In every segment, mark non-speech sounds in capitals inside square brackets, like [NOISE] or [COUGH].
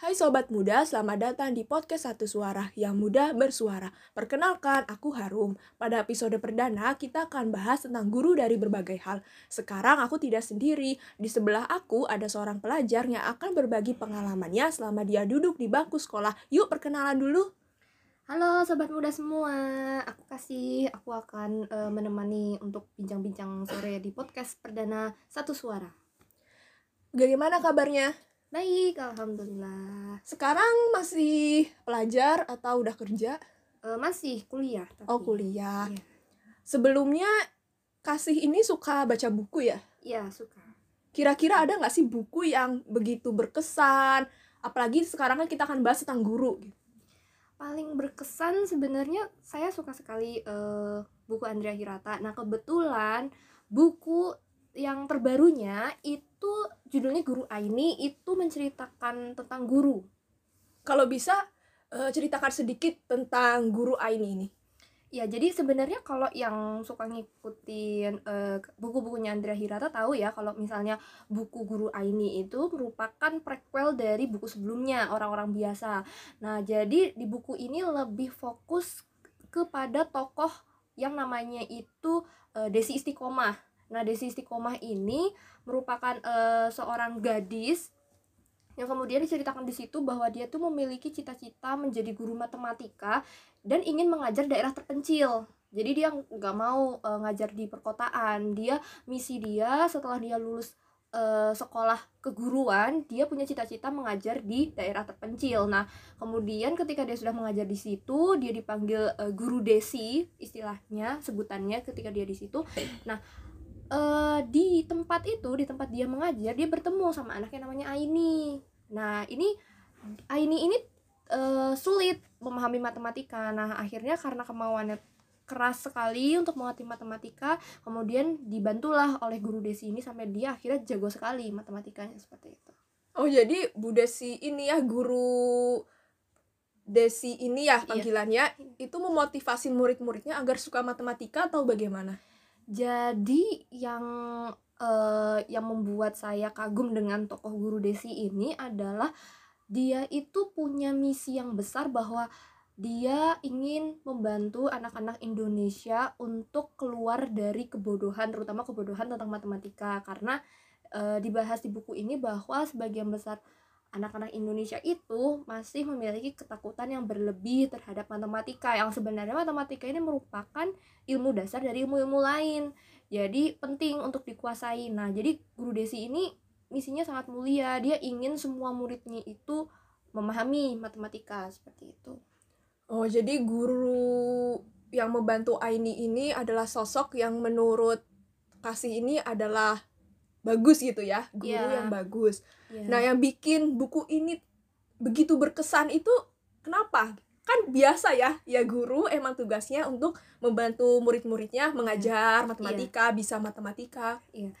Hai Sobat Muda, selamat datang di podcast Satu Suara yang mudah bersuara. Perkenalkan, aku Harum. Pada episode perdana, kita akan bahas tentang guru dari berbagai hal. Sekarang aku tidak sendiri. Di sebelah aku ada seorang pelajar yang akan berbagi pengalamannya selama dia duduk di bangku sekolah. Yuk perkenalan dulu. Halo Sobat Muda semua, aku kasih, aku akan uh, menemani untuk bincang-bincang sore di podcast perdana Satu Suara. Bagaimana kabarnya? Baik, alhamdulillah. Sekarang masih pelajar atau udah kerja? Uh, masih kuliah. Tapi. Oh kuliah. Iya. Sebelumnya kasih ini suka baca buku ya? Iya suka. Kira-kira ada nggak sih buku yang begitu berkesan? Apalagi sekarang kan kita akan bahas tentang guru. Gitu. Paling berkesan sebenarnya saya suka sekali uh, buku Andrea Hirata. Nah kebetulan buku yang terbarunya itu judulnya Guru Aini itu menceritakan tentang guru. Kalau bisa uh, ceritakan sedikit tentang Guru Aini ini. Ya, jadi sebenarnya kalau yang suka ngikutin uh, buku-bukunya Andrea Hirata tahu ya kalau misalnya buku Guru Aini itu merupakan prequel dari buku sebelumnya orang-orang biasa. Nah, jadi di buku ini lebih fokus kepada tokoh yang namanya itu uh, Desi Istiqomah Nah, Desi Istiqomah ini merupakan uh, seorang gadis yang kemudian diceritakan di situ bahwa dia tuh memiliki cita-cita menjadi guru matematika dan ingin mengajar daerah terpencil. Jadi dia nggak mau uh, ngajar di perkotaan. Dia misi dia setelah dia lulus uh, sekolah keguruan, dia punya cita-cita mengajar di daerah terpencil. Nah, kemudian ketika dia sudah mengajar di situ, dia dipanggil uh, guru desi, istilahnya sebutannya ketika dia di situ. Nah, uh, di tempat itu di tempat dia mengajar dia bertemu sama anaknya namanya Aini nah ini Aini ini uh, sulit memahami matematika nah akhirnya karena kemauannya keras sekali untuk mengerti matematika kemudian dibantulah oleh guru Desi ini sampai dia akhirnya jago sekali matematikanya seperti itu oh jadi Bu Desi ini ya guru Desi ini ya iya. panggilannya iya. itu memotivasi murid-muridnya agar suka matematika atau bagaimana jadi yang uh, yang membuat saya kagum dengan tokoh guru Desi ini adalah dia itu punya misi yang besar bahwa dia ingin membantu anak-anak Indonesia untuk keluar dari kebodohan terutama kebodohan tentang matematika. Karena e, dibahas di buku ini bahwa sebagian besar anak-anak Indonesia itu masih memiliki ketakutan yang berlebih terhadap matematika yang sebenarnya matematika ini merupakan ilmu dasar dari ilmu-ilmu lain. Jadi penting untuk dikuasai. Nah jadi guru Desi ini misinya sangat mulia. Dia ingin semua muridnya itu memahami matematika seperti itu. Oh jadi guru yang membantu Aini ini adalah sosok yang menurut kasih ini adalah bagus gitu ya guru yeah. yang bagus yeah. nah yang bikin buku ini begitu berkesan itu kenapa kan biasa ya ya guru emang tugasnya untuk membantu murid-muridnya mengajar yeah. matematika yeah. bisa matematika yeah.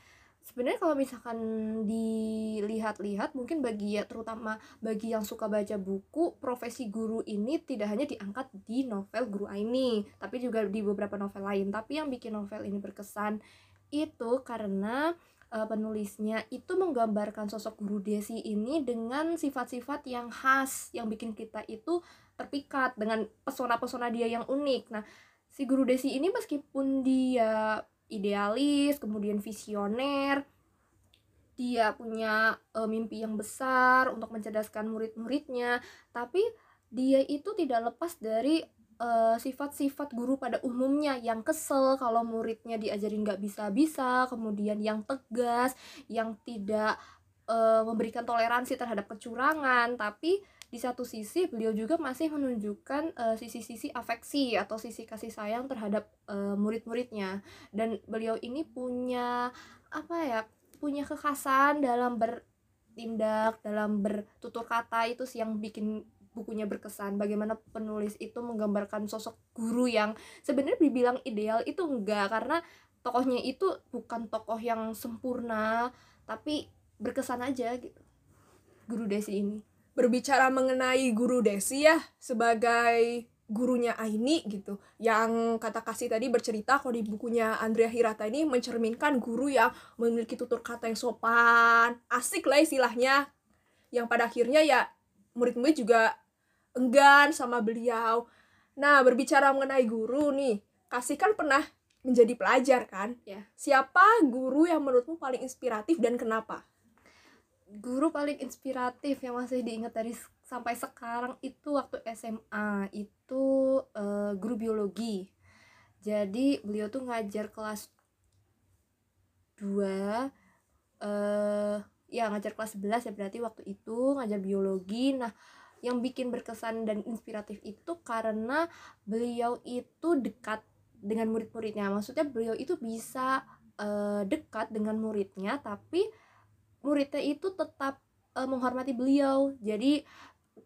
sebenarnya kalau misalkan dilihat-lihat mungkin bagi ya terutama bagi yang suka baca buku profesi guru ini tidak hanya diangkat di novel guru Aini tapi juga di beberapa novel lain tapi yang bikin novel ini berkesan itu karena uh, penulisnya itu menggambarkan sosok guru Desi ini dengan sifat-sifat yang khas yang bikin kita itu terpikat dengan pesona-pesona dia yang unik. Nah, si guru Desi ini meskipun dia idealis, kemudian visioner, dia punya uh, mimpi yang besar untuk mencerdaskan murid-muridnya, tapi dia itu tidak lepas dari sifat-sifat uh, guru pada umumnya yang kesel kalau muridnya diajarin nggak bisa-bisa, kemudian yang tegas, yang tidak uh, memberikan toleransi terhadap kecurangan, tapi di satu sisi beliau juga masih menunjukkan uh, sisi-sisi afeksi atau sisi kasih sayang terhadap uh, murid-muridnya. Dan beliau ini punya apa ya punya kekhasan dalam bertindak dalam bertutur kata itu sih yang bikin bukunya berkesan bagaimana penulis itu menggambarkan sosok guru yang sebenarnya dibilang ideal itu enggak karena tokohnya itu bukan tokoh yang sempurna tapi berkesan aja gitu. Guru Desi ini. Berbicara mengenai guru Desi ya sebagai gurunya Aini gitu yang kata kasih tadi bercerita kalau di bukunya Andrea Hirata ini mencerminkan guru yang memiliki tutur kata yang sopan asik lah istilahnya. Yang pada akhirnya ya murid-murid juga enggan sama beliau. Nah berbicara mengenai guru nih kasih kan pernah menjadi pelajar kan? Ya. Siapa guru yang menurutmu paling inspiratif dan kenapa? Guru paling inspiratif yang masih diingat dari sampai sekarang itu waktu SMA itu uh, guru biologi. Jadi beliau tuh ngajar kelas 2 uh, eh, ya ngajar kelas 11 ya berarti waktu itu ngajar biologi. Nah yang bikin berkesan dan inspiratif itu karena beliau itu dekat dengan murid-muridnya. Maksudnya beliau itu bisa uh, dekat dengan muridnya tapi muridnya itu tetap uh, menghormati beliau. Jadi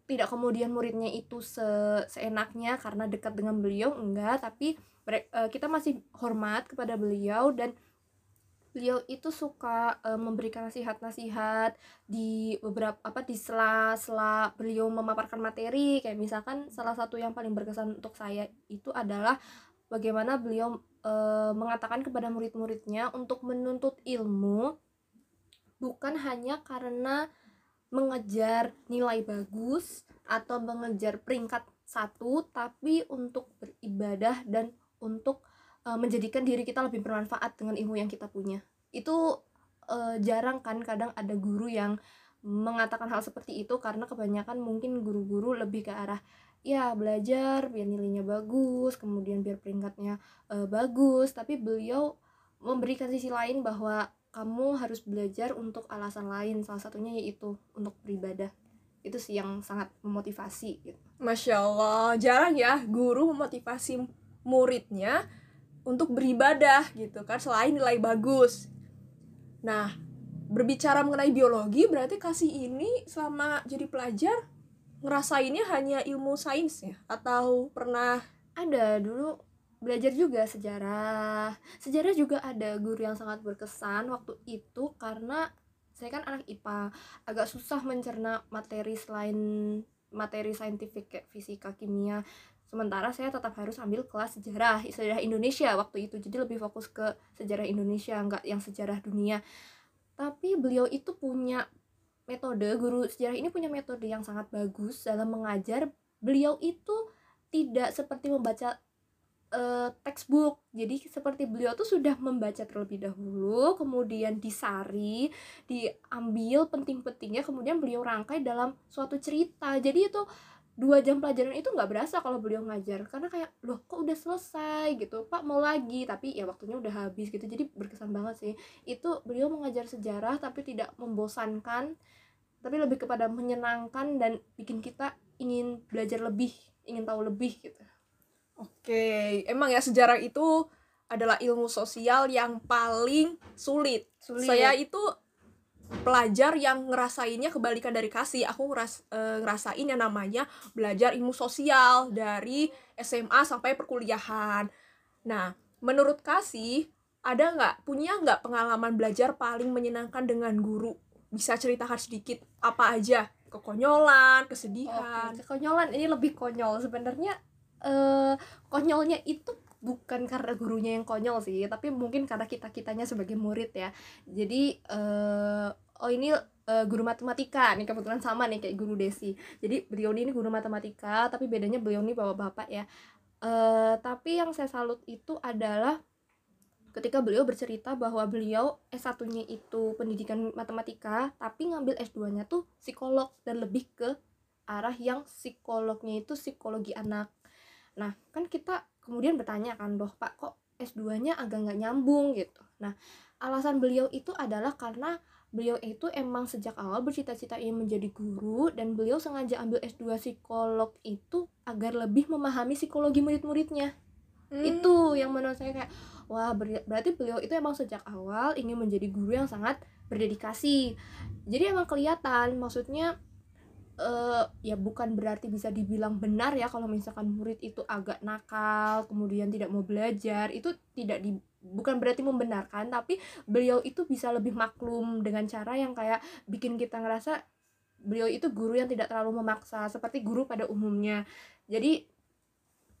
tidak kemudian muridnya itu se seenaknya karena dekat dengan beliau enggak. Tapi uh, kita masih hormat kepada beliau dan beliau itu suka uh, memberikan nasihat-nasihat di beberapa apa di sela-sela beliau memaparkan materi. Kayak misalkan salah satu yang paling berkesan untuk saya itu adalah bagaimana beliau uh, mengatakan kepada murid-muridnya untuk menuntut ilmu bukan hanya karena mengejar nilai bagus atau mengejar peringkat satu tapi untuk beribadah dan untuk uh, menjadikan diri kita lebih bermanfaat dengan ilmu yang kita punya. Itu uh, jarang kan kadang ada guru yang mengatakan hal seperti itu karena kebanyakan mungkin guru-guru lebih ke arah ya belajar biar nilainya bagus kemudian biar peringkatnya uh, bagus. Tapi beliau memberikan sisi lain bahwa kamu harus belajar untuk alasan lain salah satunya yaitu untuk beribadah. Itu sih yang sangat memotivasi gitu. Masya Allah jarang ya guru memotivasi muridnya untuk beribadah gitu kan selain nilai bagus. Nah berbicara mengenai biologi berarti kasih ini selama jadi pelajar ngerasainnya hanya ilmu sains ya? Atau pernah? Ada dulu belajar juga sejarah. Sejarah juga ada guru yang sangat berkesan waktu itu karena saya kan anak IPA agak susah mencerna materi selain materi saintifik kayak fisika kimia sementara saya tetap harus ambil kelas sejarah sejarah Indonesia waktu itu jadi lebih fokus ke sejarah Indonesia nggak yang sejarah dunia tapi beliau itu punya metode guru sejarah ini punya metode yang sangat bagus dalam mengajar beliau itu tidak seperti membaca uh, textbook. Jadi seperti beliau tuh sudah membaca terlebih dahulu, kemudian disari, diambil penting-pentingnya, kemudian beliau rangkai dalam suatu cerita. Jadi itu dua jam pelajaran itu nggak berasa kalau beliau ngajar. Karena kayak loh kok udah selesai? Gitu. Pak mau lagi. Tapi ya waktunya udah habis gitu. Jadi berkesan banget sih. Itu beliau mengajar sejarah tapi tidak membosankan tapi lebih kepada menyenangkan dan bikin kita ingin belajar lebih ingin tahu lebih gitu. Oke, emang ya sejarah itu adalah ilmu sosial yang paling sulit. sulit. Saya itu pelajar yang ngerasainnya kebalikan dari kasih. Aku ngeras, e, ngerasain yang namanya belajar ilmu sosial dari SMA sampai perkuliahan. Nah, menurut kasih ada nggak punya nggak pengalaman belajar paling menyenangkan dengan guru? Bisa ceritakan sedikit apa aja? Kekonyolan, kesedihan. Oke, kekonyolan ini lebih konyol sebenarnya uh, konyolnya itu bukan karena gurunya yang konyol sih tapi mungkin karena kita kitanya sebagai murid ya jadi uh, oh ini uh, guru matematika nih kebetulan sama nih kayak guru Desi jadi beliau ini guru matematika tapi bedanya beliau ini bawa bapak ya uh, tapi yang saya salut itu adalah ketika beliau bercerita bahwa beliau S1-nya itu pendidikan matematika tapi ngambil S2-nya tuh psikolog dan lebih ke arah yang psikolognya itu psikologi anak Nah, kan kita kemudian bertanya kan, "Loh, Pak, kok S2-nya agak nggak nyambung?" gitu. Nah, alasan beliau itu adalah karena beliau itu emang sejak awal bercita-cita ingin menjadi guru dan beliau sengaja ambil S2 psikolog itu agar lebih memahami psikologi murid-muridnya. Hmm. Itu yang menurut saya kayak wah ber berarti beliau itu emang sejak awal ingin menjadi guru yang sangat berdedikasi. Jadi emang kelihatan maksudnya uh, ya bukan berarti bisa dibilang benar ya kalau misalkan murid itu agak nakal kemudian tidak mau belajar itu tidak di bukan berarti membenarkan tapi beliau itu bisa lebih maklum dengan cara yang kayak bikin kita ngerasa beliau itu guru yang tidak terlalu memaksa seperti guru pada umumnya. Jadi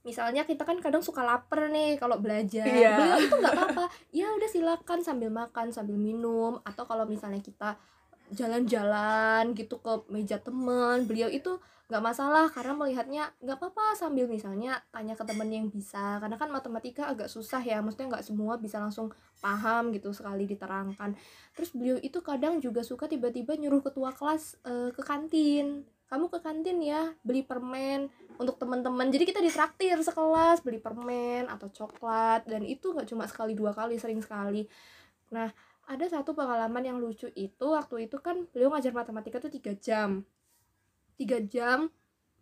misalnya kita kan kadang suka lapar nih kalau belajar. Yeah. beliau itu nggak apa-apa. Ya udah silakan sambil makan sambil minum atau kalau misalnya kita jalan-jalan gitu ke meja teman beliau itu nggak masalah karena melihatnya nggak apa-apa sambil misalnya tanya ke temen yang bisa. Karena kan matematika agak susah ya maksudnya nggak semua bisa langsung paham gitu sekali diterangkan. Terus beliau itu kadang juga suka tiba-tiba nyuruh ketua kelas uh, ke kantin. Kamu ke kantin ya beli permen untuk teman-teman. Jadi kita ditraktir sekelas beli permen atau coklat dan itu nggak cuma sekali dua kali sering sekali. Nah ada satu pengalaman yang lucu itu waktu itu kan beliau ngajar matematika tuh tiga jam. Tiga jam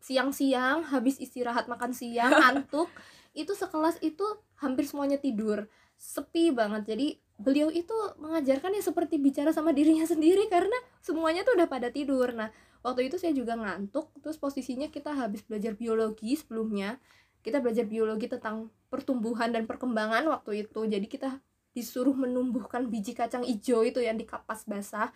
siang-siang habis istirahat makan siang [LAUGHS] ngantuk itu sekelas itu hampir semuanya tidur. Sepi banget. Jadi beliau itu mengajarkan ya seperti bicara sama dirinya [LAUGHS] sendiri karena semuanya tuh udah pada tidur. Nah waktu itu saya juga ngantuk terus posisinya kita habis belajar biologi sebelumnya. Kita belajar biologi tentang pertumbuhan dan perkembangan waktu itu. Jadi kita disuruh menumbuhkan biji kacang hijau itu yang di kapas basah.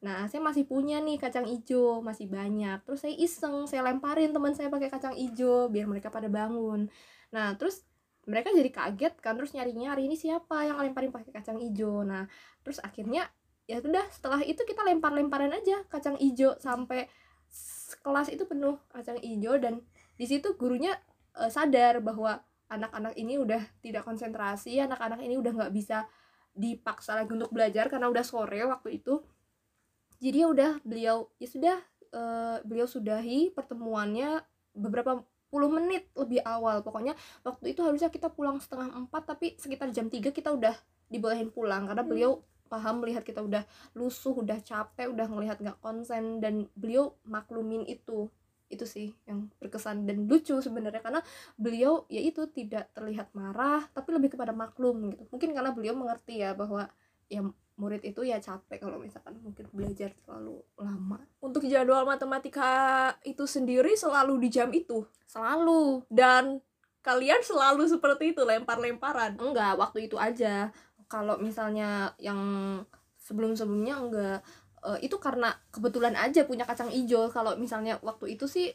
Nah saya masih punya nih kacang hijau masih banyak. Terus saya iseng saya lemparin teman saya pakai kacang hijau biar mereka pada bangun. Nah terus mereka jadi kaget kan terus nyarinya hari ini siapa yang lemparin pakai kacang hijau? Nah terus akhirnya ya sudah setelah itu kita lempar-lemparan aja kacang hijau sampai kelas itu penuh kacang hijau. Dan di situ gurunya uh, sadar bahwa anak-anak ini udah tidak konsentrasi anak-anak ini udah nggak bisa dipaksa lagi untuk belajar karena udah sore waktu itu. Jadi ya udah beliau ya sudah uh, beliau sudahi pertemuannya beberapa puluh menit lebih awal. Pokoknya waktu itu harusnya kita pulang setengah empat tapi sekitar jam tiga kita udah dibolehin pulang karena beliau paham melihat kita udah lusuh udah capek udah ngelihat nggak konsen dan beliau maklumin itu itu sih yang berkesan dan lucu sebenarnya. Karena beliau ya itu tidak terlihat marah tapi lebih kepada maklum gitu. Mungkin karena beliau mengerti ya bahwa ya murid itu ya capek kalau misalkan mungkin belajar terlalu lama. Untuk jadwal matematika itu sendiri selalu di jam itu? Selalu. Dan kalian selalu seperti itu lempar-lemparan? Enggak waktu itu aja. Kalau misalnya yang sebelum-sebelumnya enggak uh, itu karena kebetulan aja punya kacang hijau. Kalau misalnya waktu itu sih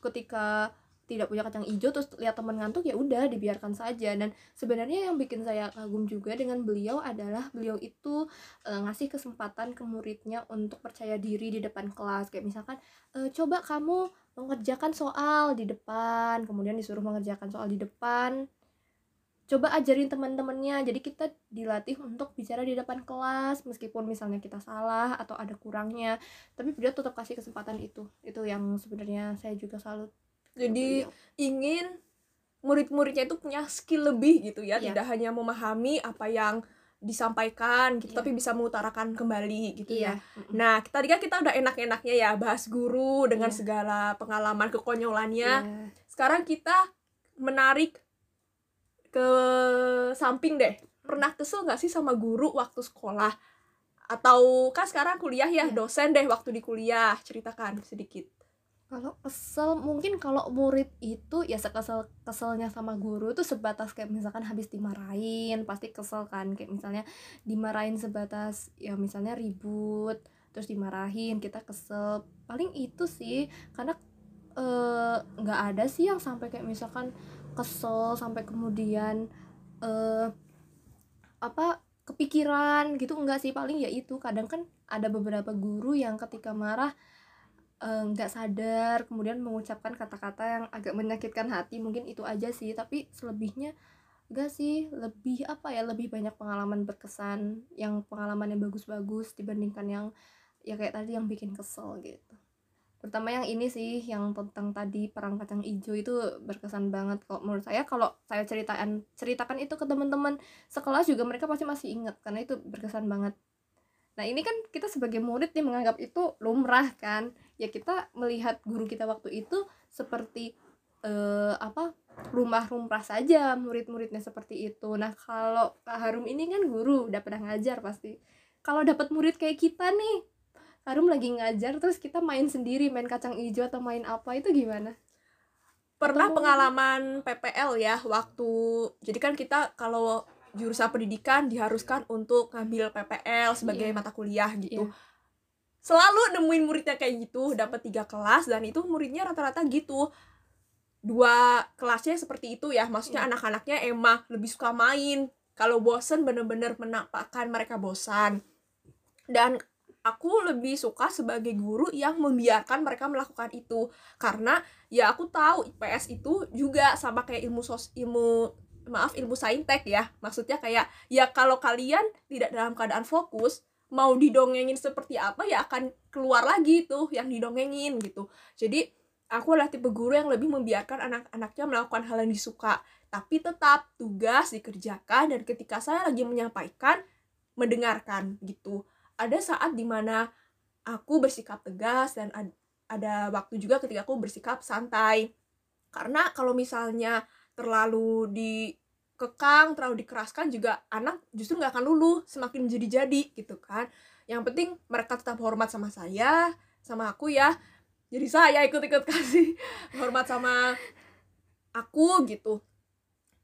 ketika tidak punya kacang hijau terus lihat teman ngantuk ya udah dibiarkan saja. Dan sebenarnya yang bikin saya kagum juga dengan beliau adalah beliau itu e, ngasih kesempatan ke muridnya untuk percaya diri di depan kelas. Kayak misalkan e, coba kamu mengerjakan soal di depan. Kemudian disuruh mengerjakan soal di depan coba ajarin teman-temannya jadi kita dilatih untuk bicara di depan kelas meskipun misalnya kita salah atau ada kurangnya tapi beliau tetap kasih kesempatan itu itu yang sebenarnya saya juga salut jadi beliau. ingin murid-muridnya itu punya skill lebih gitu ya, ya. tidak hanya memahami apa yang disampaikan gitu ya. tapi bisa mengutarakan kembali gitu ya. ya. Nah, tadi kan kita udah enak-enaknya ya bahas guru dengan ya. segala pengalaman kekonyolannya. Ya. Sekarang kita menarik ke samping deh. Pernah kesel gak sih sama guru waktu sekolah? Atau kan sekarang kuliah ya, ya. dosen deh waktu di kuliah ceritakan sedikit. Kalau kesel mungkin kalau murid itu ya sekesel keselnya sama guru itu sebatas kayak misalkan habis dimarahin pasti kesel kan. Kayak misalnya dimarahin sebatas ya misalnya ribut terus dimarahin kita kesel. Paling itu sih karena eh, nggak uh, ada sih yang sampai kayak misalkan kesel sampai kemudian uh, apa kepikiran gitu. Enggak sih paling ya itu. Kadang kan ada beberapa guru yang ketika marah eh, nggak uh, sadar kemudian mengucapkan kata-kata yang agak menyakitkan hati. Mungkin itu aja sih tapi selebihnya enggak sih. Lebih apa ya lebih banyak pengalaman berkesan yang pengalaman yang bagus-bagus dibandingkan yang ya kayak tadi yang bikin kesel gitu terutama yang ini sih yang tentang tadi perang kacang hijau itu berkesan banget. Kok menurut saya kalau saya ceritakan ceritakan itu ke teman-teman sekelas juga mereka pasti masih ingat karena itu berkesan banget. Nah ini kan kita sebagai murid nih menganggap itu lumrah kan? Ya kita melihat guru kita waktu itu seperti uh, apa rumah rumrah saja murid-muridnya seperti itu. Nah kalau Kak Harum ini kan guru udah pernah ngajar pasti. Kalau dapat murid kayak kita nih Harum lagi ngajar terus kita main sendiri main kacang hijau atau main apa itu gimana pernah atau pengalaman PPL ya waktu jadi kan kita kalau jurusan pendidikan diharuskan untuk ngambil PPL sebagai yeah. mata kuliah gitu yeah. selalu nemuin muridnya kayak gitu dapat tiga kelas dan itu muridnya rata-rata gitu dua kelasnya seperti itu ya maksudnya yeah. anak-anaknya emang lebih suka main kalau bosen bener-bener menampakkan mereka bosan dan aku lebih suka sebagai guru yang membiarkan mereka melakukan itu. Karena ya aku tahu IPS itu juga sama kayak ilmu sos ilmu maaf ilmu saintek ya. Maksudnya kayak ya kalau kalian tidak dalam keadaan fokus mau didongengin seperti apa ya akan keluar lagi tuh yang didongengin gitu. Jadi aku adalah tipe guru yang lebih membiarkan anak-anaknya melakukan hal yang disuka. Tapi tetap tugas dikerjakan dan ketika saya lagi menyampaikan mendengarkan gitu ada saat di mana aku bersikap tegas dan ada waktu juga ketika aku bersikap santai. Karena kalau misalnya terlalu dikekang terlalu dikeraskan juga anak justru nggak akan luluh semakin jadi-jadi gitu kan. Yang penting mereka tetap hormat sama saya sama aku ya. Jadi saya ikut-ikut kasih [LAUGHS] hormat sama aku gitu.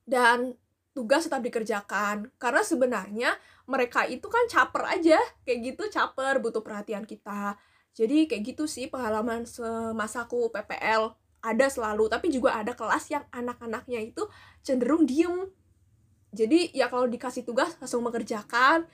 Dan tugas tetap dikerjakan. Karena sebenarnya mereka itu kan caper aja. Kayak gitu caper butuh perhatian kita. Jadi kayak gitu sih pengalaman semasaku PPL ada selalu tapi juga ada kelas yang anak-anaknya itu cenderung diem. Jadi ya kalau dikasih tugas langsung mengerjakan.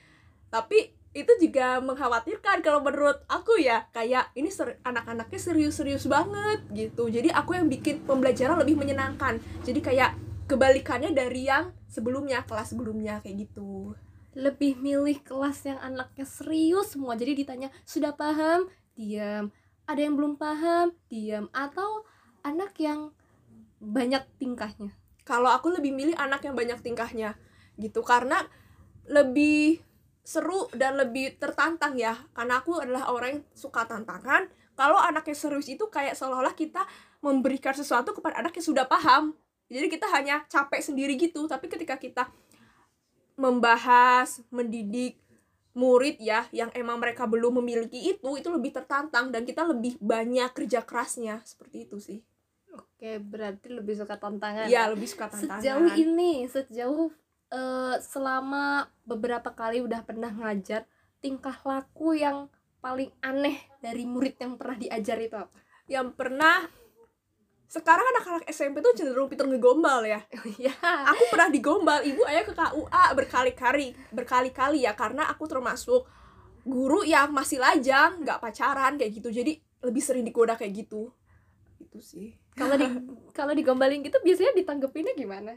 Tapi itu juga mengkhawatirkan kalau menurut aku ya kayak ini ser anak-anaknya serius-serius banget gitu. Jadi aku yang bikin pembelajaran lebih menyenangkan. Jadi kayak kebalikannya dari yang sebelumnya kelas sebelumnya kayak gitu. Lebih milih kelas yang anaknya serius semua. Jadi ditanya sudah paham? Diam. Ada yang belum paham? Diam. Atau anak yang banyak tingkahnya? Kalau aku lebih milih anak yang banyak tingkahnya gitu. Karena lebih seru dan lebih tertantang ya. Karena aku adalah orang yang suka tantangan. Kalau anaknya serius itu kayak seolah-olah kita memberikan sesuatu kepada anak yang sudah paham jadi kita hanya capek sendiri gitu tapi ketika kita membahas mendidik murid ya yang emang mereka belum memiliki itu itu lebih tertantang dan kita lebih banyak kerja kerasnya. Seperti itu sih. Oke berarti lebih suka tantangan ya? lebih suka tantangan. Sejauh ini sejauh uh, selama beberapa kali udah pernah ngajar tingkah laku yang paling aneh dari murid yang pernah diajar itu apa? Yang pernah sekarang anak-anak SMP tuh cenderung pinter ngegombal ya. Iya. aku pernah digombal ibu ayah ke KUA berkali-kali, berkali-kali ya karena aku termasuk guru yang masih lajang, nggak pacaran kayak gitu. Jadi lebih sering digoda kayak gitu. Itu sih. Kalau di [LAUGHS] kalau digombalin gitu biasanya ditanggepinnya gimana?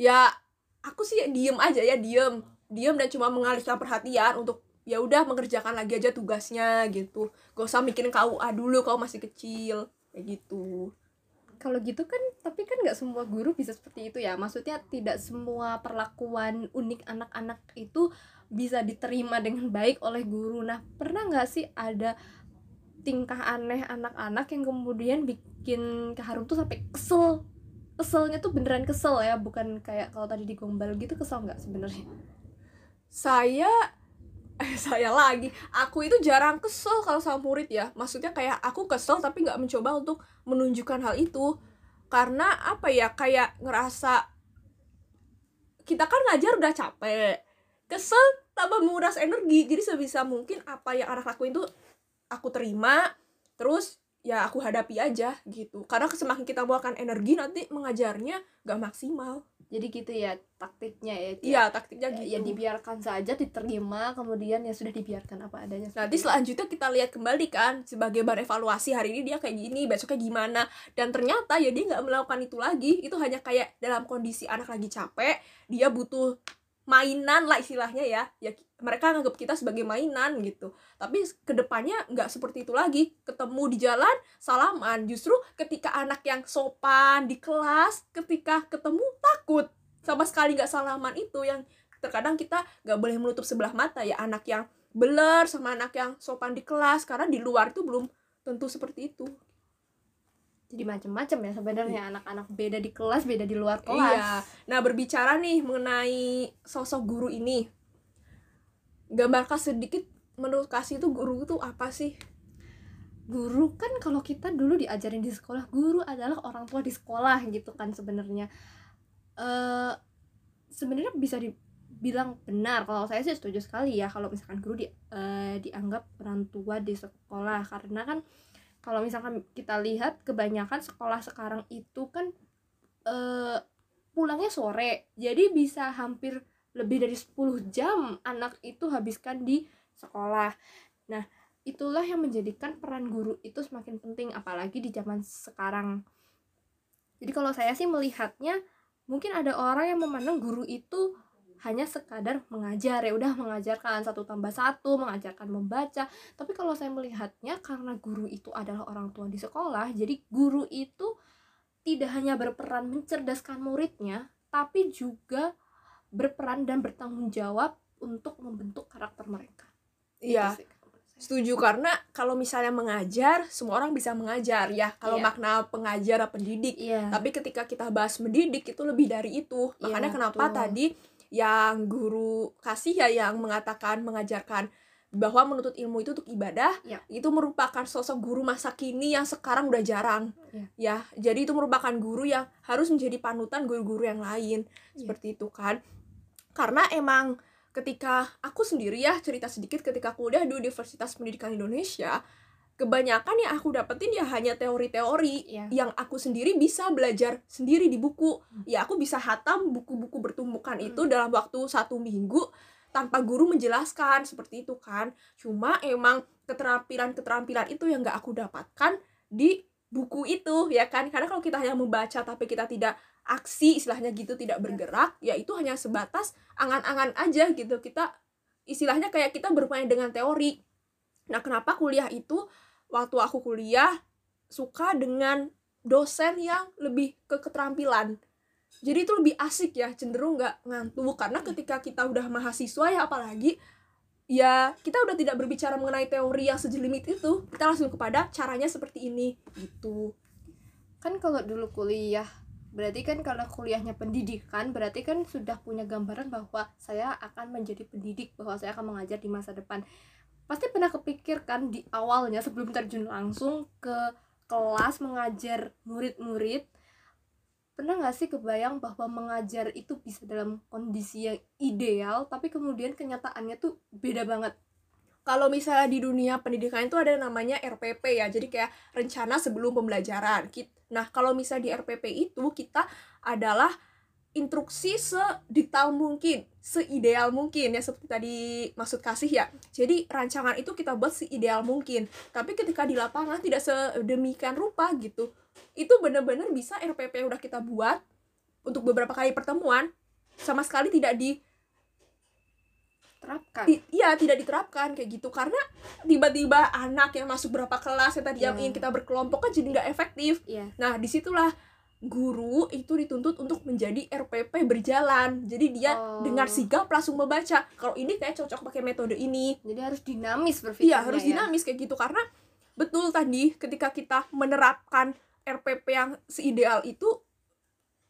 Ya, aku sih diem aja ya, diem. Diem dan cuma mengalihkan perhatian untuk ya udah mengerjakan lagi aja tugasnya gitu. Gak usah mikirin KUA dulu kalau masih kecil kayak gitu kalau gitu kan tapi kan nggak semua guru bisa seperti itu ya. Maksudnya tidak semua perlakuan unik anak-anak itu bisa diterima dengan baik oleh guru. Nah pernah nggak sih ada tingkah aneh anak-anak yang kemudian bikin keharum tuh sampai kesel? Keselnya tuh beneran kesel ya bukan kayak kalau tadi digombal gitu kesel nggak sebenarnya? Saya [LAUGHS] saya lagi. Aku itu jarang kesel kalau sama murid ya. Maksudnya kayak aku kesel tapi nggak mencoba untuk menunjukkan hal itu. Karena apa ya kayak ngerasa kita kan ngajar udah capek. Kesel tambah menguras energi. Jadi sebisa mungkin apa yang anak lakuin tuh aku terima terus ya aku hadapi aja gitu. Karena semakin kita buahkan energi nanti mengajarnya gak maksimal jadi gitu ya taktiknya ya iya taktiknya ya, gitu. ya dibiarkan saja diterima kemudian ya sudah dibiarkan apa adanya. Nanti selanjutnya kita lihat kembali kan sebagai bahan evaluasi hari ini dia kayak gini besoknya gimana. Dan ternyata ya dia nggak melakukan itu lagi. Itu hanya kayak dalam kondisi anak lagi capek dia butuh mainan lah istilahnya ya. Ya mereka nganggap kita sebagai mainan gitu. Tapi ke depannya nggak seperti itu lagi. Ketemu di jalan salaman. Justru ketika anak yang sopan di kelas ketika ketemu takut sama sekali nggak salaman itu. Yang terkadang kita nggak boleh menutup sebelah mata ya. Anak yang beler sama anak yang sopan di kelas. Karena di luar itu belum tentu seperti itu jadi macam-macam ya sebenarnya. Iya. anak-anak beda di kelas beda di luar kelas. Iya nah berbicara nih mengenai sosok guru ini gambarkan sedikit menurut kasih itu guru itu apa sih? Guru kan kalau kita dulu diajarin di sekolah guru adalah orang tua di sekolah gitu kan sebenarnya. Uh, sebenarnya bisa dibilang benar kalau saya sih setuju sekali ya kalau misalkan guru di, uh, dianggap orang tua di sekolah. Karena kan kalau misalkan kita lihat kebanyakan sekolah sekarang itu kan uh, pulangnya sore. Jadi bisa hampir lebih dari 10 jam anak itu habiskan di sekolah. Nah itulah yang menjadikan peran guru itu semakin penting apalagi di zaman sekarang. Jadi kalau saya sih melihatnya mungkin ada orang yang memandang guru itu hanya sekadar mengajar ya udah mengajarkan satu tambah satu mengajarkan membaca. Tapi kalau saya melihatnya karena guru itu adalah orang tua di sekolah jadi guru itu tidak hanya berperan mencerdaskan muridnya tapi juga berperan dan bertanggung jawab untuk membentuk karakter mereka. Iya setuju. Karena kalau misalnya mengajar semua orang bisa mengajar ya. Kalau yeah. makna pengajar pendidik. Yeah. tapi ketika kita bahas mendidik itu lebih dari itu. Makanya yeah, kenapa betul. tadi yang guru kasih ya yang mengatakan mengajarkan bahwa menuntut ilmu itu untuk ibadah ya. itu merupakan sosok guru masa kini yang sekarang udah jarang ya, ya jadi itu merupakan guru yang harus menjadi panutan guru-guru yang lain ya. seperti itu kan karena emang ketika aku sendiri ya cerita sedikit ketika kuliah di Universitas Pendidikan Indonesia kebanyakan yang aku dapetin ya hanya teori-teori yeah. yang aku sendiri bisa belajar sendiri di buku hmm. ya aku bisa hatam buku-buku bertumbukan hmm. itu dalam waktu satu minggu tanpa guru menjelaskan seperti itu kan cuma emang keterampilan-keterampilan itu yang gak aku dapatkan di buku itu ya kan karena kalau kita hanya membaca tapi kita tidak aksi istilahnya gitu tidak iya. bergerak ya itu hanya sebatas angan-angan aja gitu kita istilahnya kayak kita bermain dengan teori nah kenapa kuliah itu waktu aku kuliah suka dengan dosen yang lebih ke keterampilan? Jadi itu lebih asik ya cenderung nggak ngantuk. Karena ketika kita udah mahasiswa ya apalagi ya kita udah tidak berbicara mengenai teori yang sejelimit itu kita langsung kepada caranya seperti ini gitu. Kan kalau dulu kuliah berarti kan kalau kuliahnya pendidikan berarti kan sudah punya gambaran bahwa saya akan menjadi pendidik bahwa saya akan mengajar di masa depan pasti pernah kepikirkan di awalnya sebelum terjun langsung ke kelas mengajar murid-murid pernah nggak sih kebayang bahwa mengajar itu bisa dalam kondisi yang ideal tapi kemudian kenyataannya tuh beda banget? Kalau misalnya di dunia pendidikan itu ada namanya RPP ya jadi kayak rencana sebelum pembelajaran. Nah kalau misalnya di RPP itu kita adalah instruksi sedetail mungkin, seideal mungkin ya seperti tadi maksud kasih ya. Jadi rancangan itu kita buat seideal mungkin. Tapi ketika di lapangan tidak sedemikian rupa gitu. Itu benar-benar bisa RPP yang udah kita buat untuk beberapa kali pertemuan sama sekali tidak di terapkan. Iya, tidak diterapkan kayak gitu karena tiba-tiba anak yang masuk berapa kelas yang tadi yeah. yang ingin kita berkelompok kan jadi nggak efektif. Yeah. Nah, di situlah guru itu dituntut untuk menjadi RPP berjalan. Jadi dia oh. dengar sigap langsung membaca. Kalau ini kayak cocok pakai metode ini. Jadi harus dinamis berpikir iya harus ya? dinamis kayak gitu. Karena betul tadi ketika kita menerapkan RPP yang seideal itu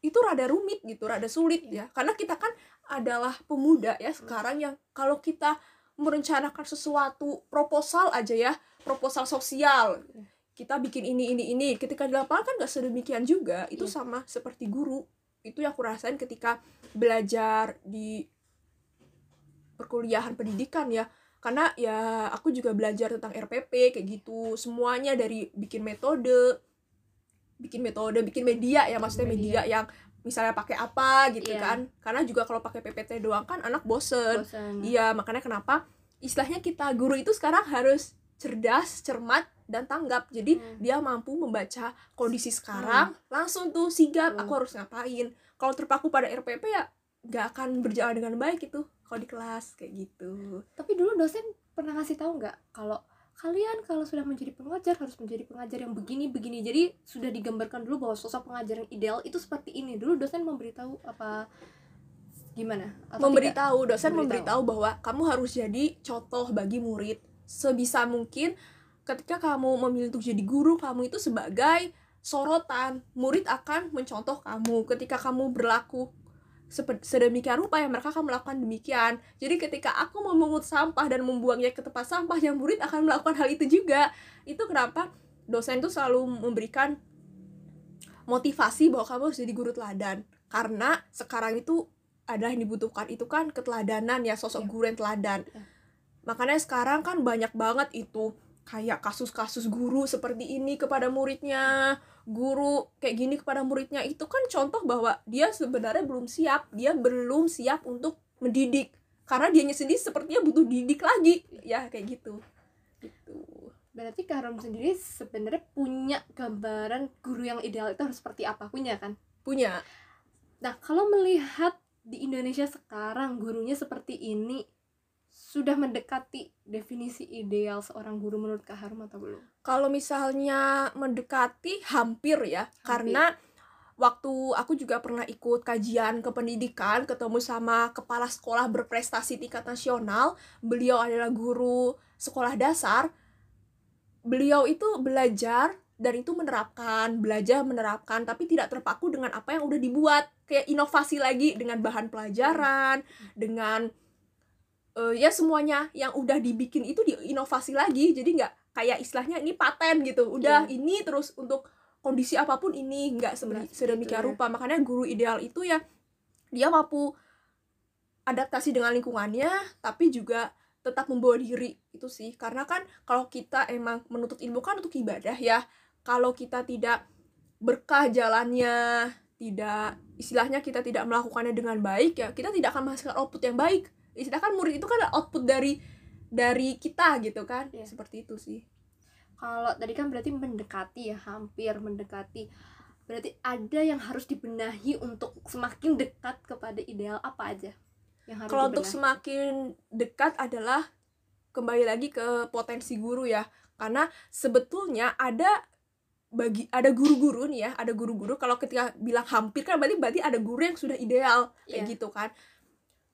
itu rada rumit gitu rada sulit ya. Karena kita kan adalah pemuda ya sekarang yang kalau kita merencanakan sesuatu proposal aja ya proposal sosial iya kita bikin ini ini ini. Ketika di lapangan kan gak sedemikian juga. Itu yeah. sama seperti guru. Itu yang aku rasain ketika belajar di perkuliahan pendidikan ya. Karena ya aku juga belajar tentang RPP kayak gitu. Semuanya dari bikin metode bikin metode bikin media ya. Maksudnya media, media. yang misalnya pakai apa gitu yeah. kan. Karena juga kalau pakai PPT doang kan anak bosen. bosen. Iya makanya kenapa istilahnya kita guru itu sekarang harus cerdas cermat dan tanggap jadi hmm. dia mampu membaca kondisi sekarang hmm. langsung tuh sigap hmm. aku harus ngapain kalau terpaku pada RPP ya nggak akan berjalan dengan baik itu kalau di kelas kayak gitu tapi dulu dosen pernah ngasih tahu nggak kalau kalian kalau sudah menjadi pengajar harus menjadi pengajar yang begini begini jadi sudah digambarkan dulu bahwa sosok pengajar yang ideal itu seperti ini dulu dosen memberitahu apa gimana Atau memberitahu tidak? dosen memberitahu. memberitahu bahwa kamu harus jadi contoh bagi murid sebisa mungkin ketika kamu memilih untuk jadi guru kamu itu sebagai sorotan murid akan mencontoh kamu. Ketika kamu berlaku sedemikian rupa yang mereka akan melakukan demikian. Jadi ketika aku memungut sampah dan membuangnya ke tempat sampah yang murid akan melakukan hal itu juga. Itu kenapa? Dosen itu selalu memberikan motivasi bahwa kamu harus jadi guru teladan. Karena sekarang itu adalah yang dibutuhkan. Itu kan keteladanan ya sosok ya. guru yang teladan. Ya. makanya sekarang kan banyak banget itu kayak kasus-kasus guru seperti ini kepada muridnya guru kayak gini kepada muridnya. Itu kan contoh bahwa dia sebenarnya belum siap dia belum siap untuk mendidik. Karena dianya sendiri sepertinya butuh didik lagi. Ya kayak gitu. Gitu. Berarti Kak Harum sendiri sebenarnya punya gambaran guru yang ideal itu harus seperti apa? Punya kan? Punya. Nah kalau melihat di Indonesia sekarang gurunya seperti ini sudah mendekati definisi ideal seorang guru menurut Kak Harum atau belum? Kalau misalnya mendekati hampir ya, hampir. karena waktu aku juga pernah ikut kajian kependidikan ketemu sama kepala sekolah berprestasi tingkat nasional. Beliau adalah guru sekolah dasar. Beliau itu belajar dan itu menerapkan belajar menerapkan tapi tidak terpaku dengan apa yang udah dibuat. Kayak inovasi lagi dengan bahan pelajaran dengan uh, ya semuanya yang udah dibikin itu diinovasi lagi. Jadi nggak kayak istilahnya ini paten gitu. Udah yeah. ini terus untuk kondisi apa pun ini nggak sedemikian gitu, rupa. Ya. makanya guru ideal itu ya dia mampu adaptasi dengan lingkungannya tapi juga tetap membawa diri. Itu sih. Karena kan kalau kita emang menuntut ilmu kan untuk ibadah ya. Kalau kita tidak berkah jalannya tidak istilahnya kita tidak melakukannya dengan baik ya kita tidak akan menghasilkan output yang baik istilahnya kan murid itu kan output dari dari kita gitu kan. Ya. seperti itu sih. Kalau tadi kan berarti mendekati ya hampir mendekati. Berarti ada yang harus dibenahi untuk semakin dekat kepada ideal apa aja yang harus kalau untuk semakin dekat adalah kembali lagi ke potensi guru ya. Karena sebetulnya ada bagi ada guru-guru nih ya ada guru-guru. Kalau ketika bilang hampir kan berarti berarti ada guru yang sudah ideal kayak yeah. gitu kan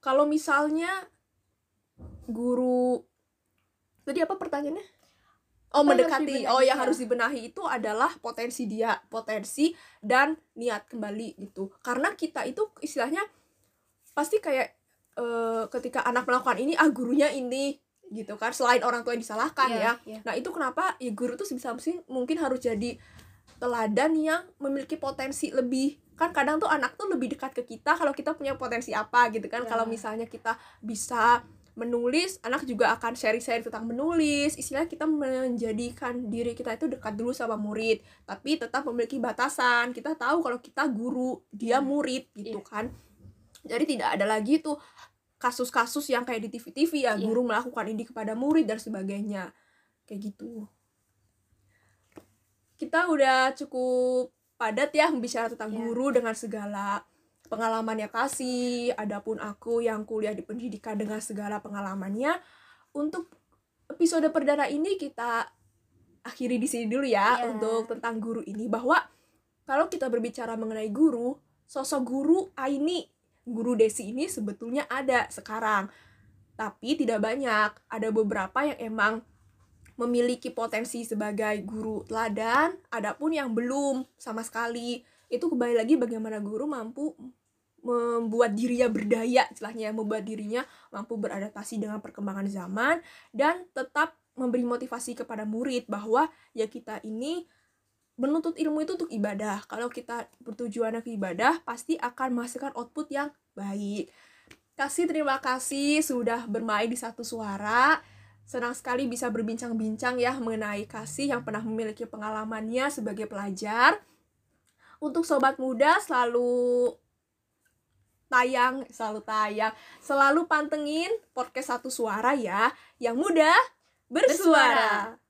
kalau misalnya guru tadi apa pertanyaannya Oh mendekati. Oh yang harus dibenahi itu adalah potensi dia, potensi dan niat kembali gitu. Karena kita itu istilahnya pasti kayak uh, ketika anak melakukan ini ah gurunya ini gitu kan selain orang tua yang disalahkan yeah, ya. Yeah. Nah, itu kenapa ya guru tuh sebisa mungkin harus jadi teladan yang memiliki potensi lebih kan kadang tuh anak tuh lebih dekat ke kita kalau kita punya potensi apa gitu kan. Yeah. Kalau misalnya kita bisa menulis anak juga akan sharing-sharing tentang menulis istilah kita menjadikan diri kita itu dekat dulu sama murid tapi tetap memiliki batasan kita tahu kalau kita guru dia hmm. murid gitu yeah. kan jadi tidak ada lagi tuh kasus-kasus yang kayak di TV-TV ya yeah. guru melakukan ini kepada murid dan sebagainya kayak gitu kita udah cukup padat ya bicara tentang yeah. guru dengan segala pengalamannya kasih, adapun aku yang kuliah di pendidikan dengan segala pengalamannya. Untuk episode perdana ini kita akhiri di sini dulu ya yeah. untuk tentang guru ini bahwa kalau kita berbicara mengenai guru, sosok guru Aini, guru Desi ini sebetulnya ada sekarang. Tapi tidak banyak. Ada beberapa yang emang memiliki potensi sebagai guru teladan, adapun yang belum sama sekali. Itu kembali lagi bagaimana guru mampu membuat dirinya berdaya istilahnya membuat dirinya mampu beradaptasi dengan perkembangan zaman dan tetap memberi motivasi kepada murid bahwa ya kita ini menuntut ilmu itu untuk ibadah. Kalau kita bertujuan ke ibadah pasti akan menghasilkan output yang baik. Kasih terima kasih sudah bermain di satu suara senang sekali bisa berbincang-bincang ya mengenai kasih yang pernah memiliki pengalamannya sebagai pelajar untuk sobat muda selalu tayang, selalu tayang. Selalu pantengin podcast satu suara ya, yang mudah bersuara. bersuara.